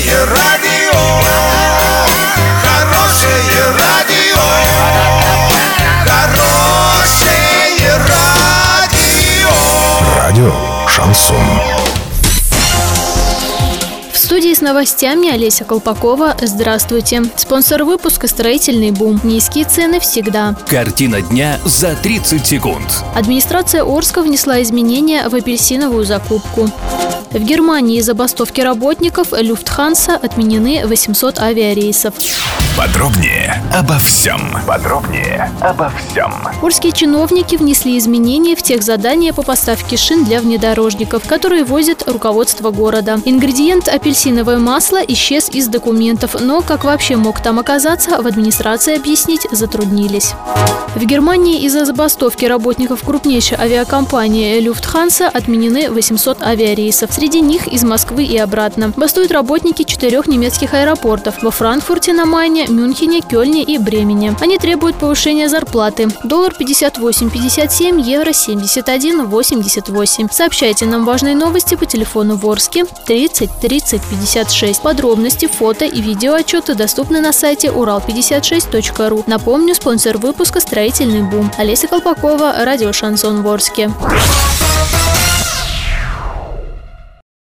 Хорошее радио, хорошее радио, хорошее радио. Радио Шансон. В студии с новостями Олеся Колпакова. Здравствуйте. Спонсор выпуска «Строительный бум». Низкие цены всегда. Картина дня за 30 секунд. Администрация Орска внесла изменения в апельсиновую закупку. В Германии из забастовки работников Люфтханса отменены 800 авиарейсов. Подробнее обо всем. Подробнее обо всем. Орские чиновники внесли изменения в тех задания по поставке шин для внедорожников, которые возит руководство города. Ингредиент апельсиновое масло исчез из документов, но как вообще мог там оказаться, в администрации объяснить затруднились. В Германии из-за забастовки работников крупнейшей авиакомпании Люфтханса отменены 800 авиарейсов. Среди них из Москвы и обратно. Бастуют работники четырех немецких аэропортов во Франкфурте на Майне, Мюнхене, Кёльне и Бремени. Они требуют повышения зарплаты. Доллар 58,57, евро 71,88. Сообщайте нам важные новости по телефону Ворске 30 30 56. Подробности, фото и видеоотчеты доступны на сайте урал56.ру. Напомню, спонсор выпуска «Строительный бум». Олеся Колпакова, радио «Шансон Ворске».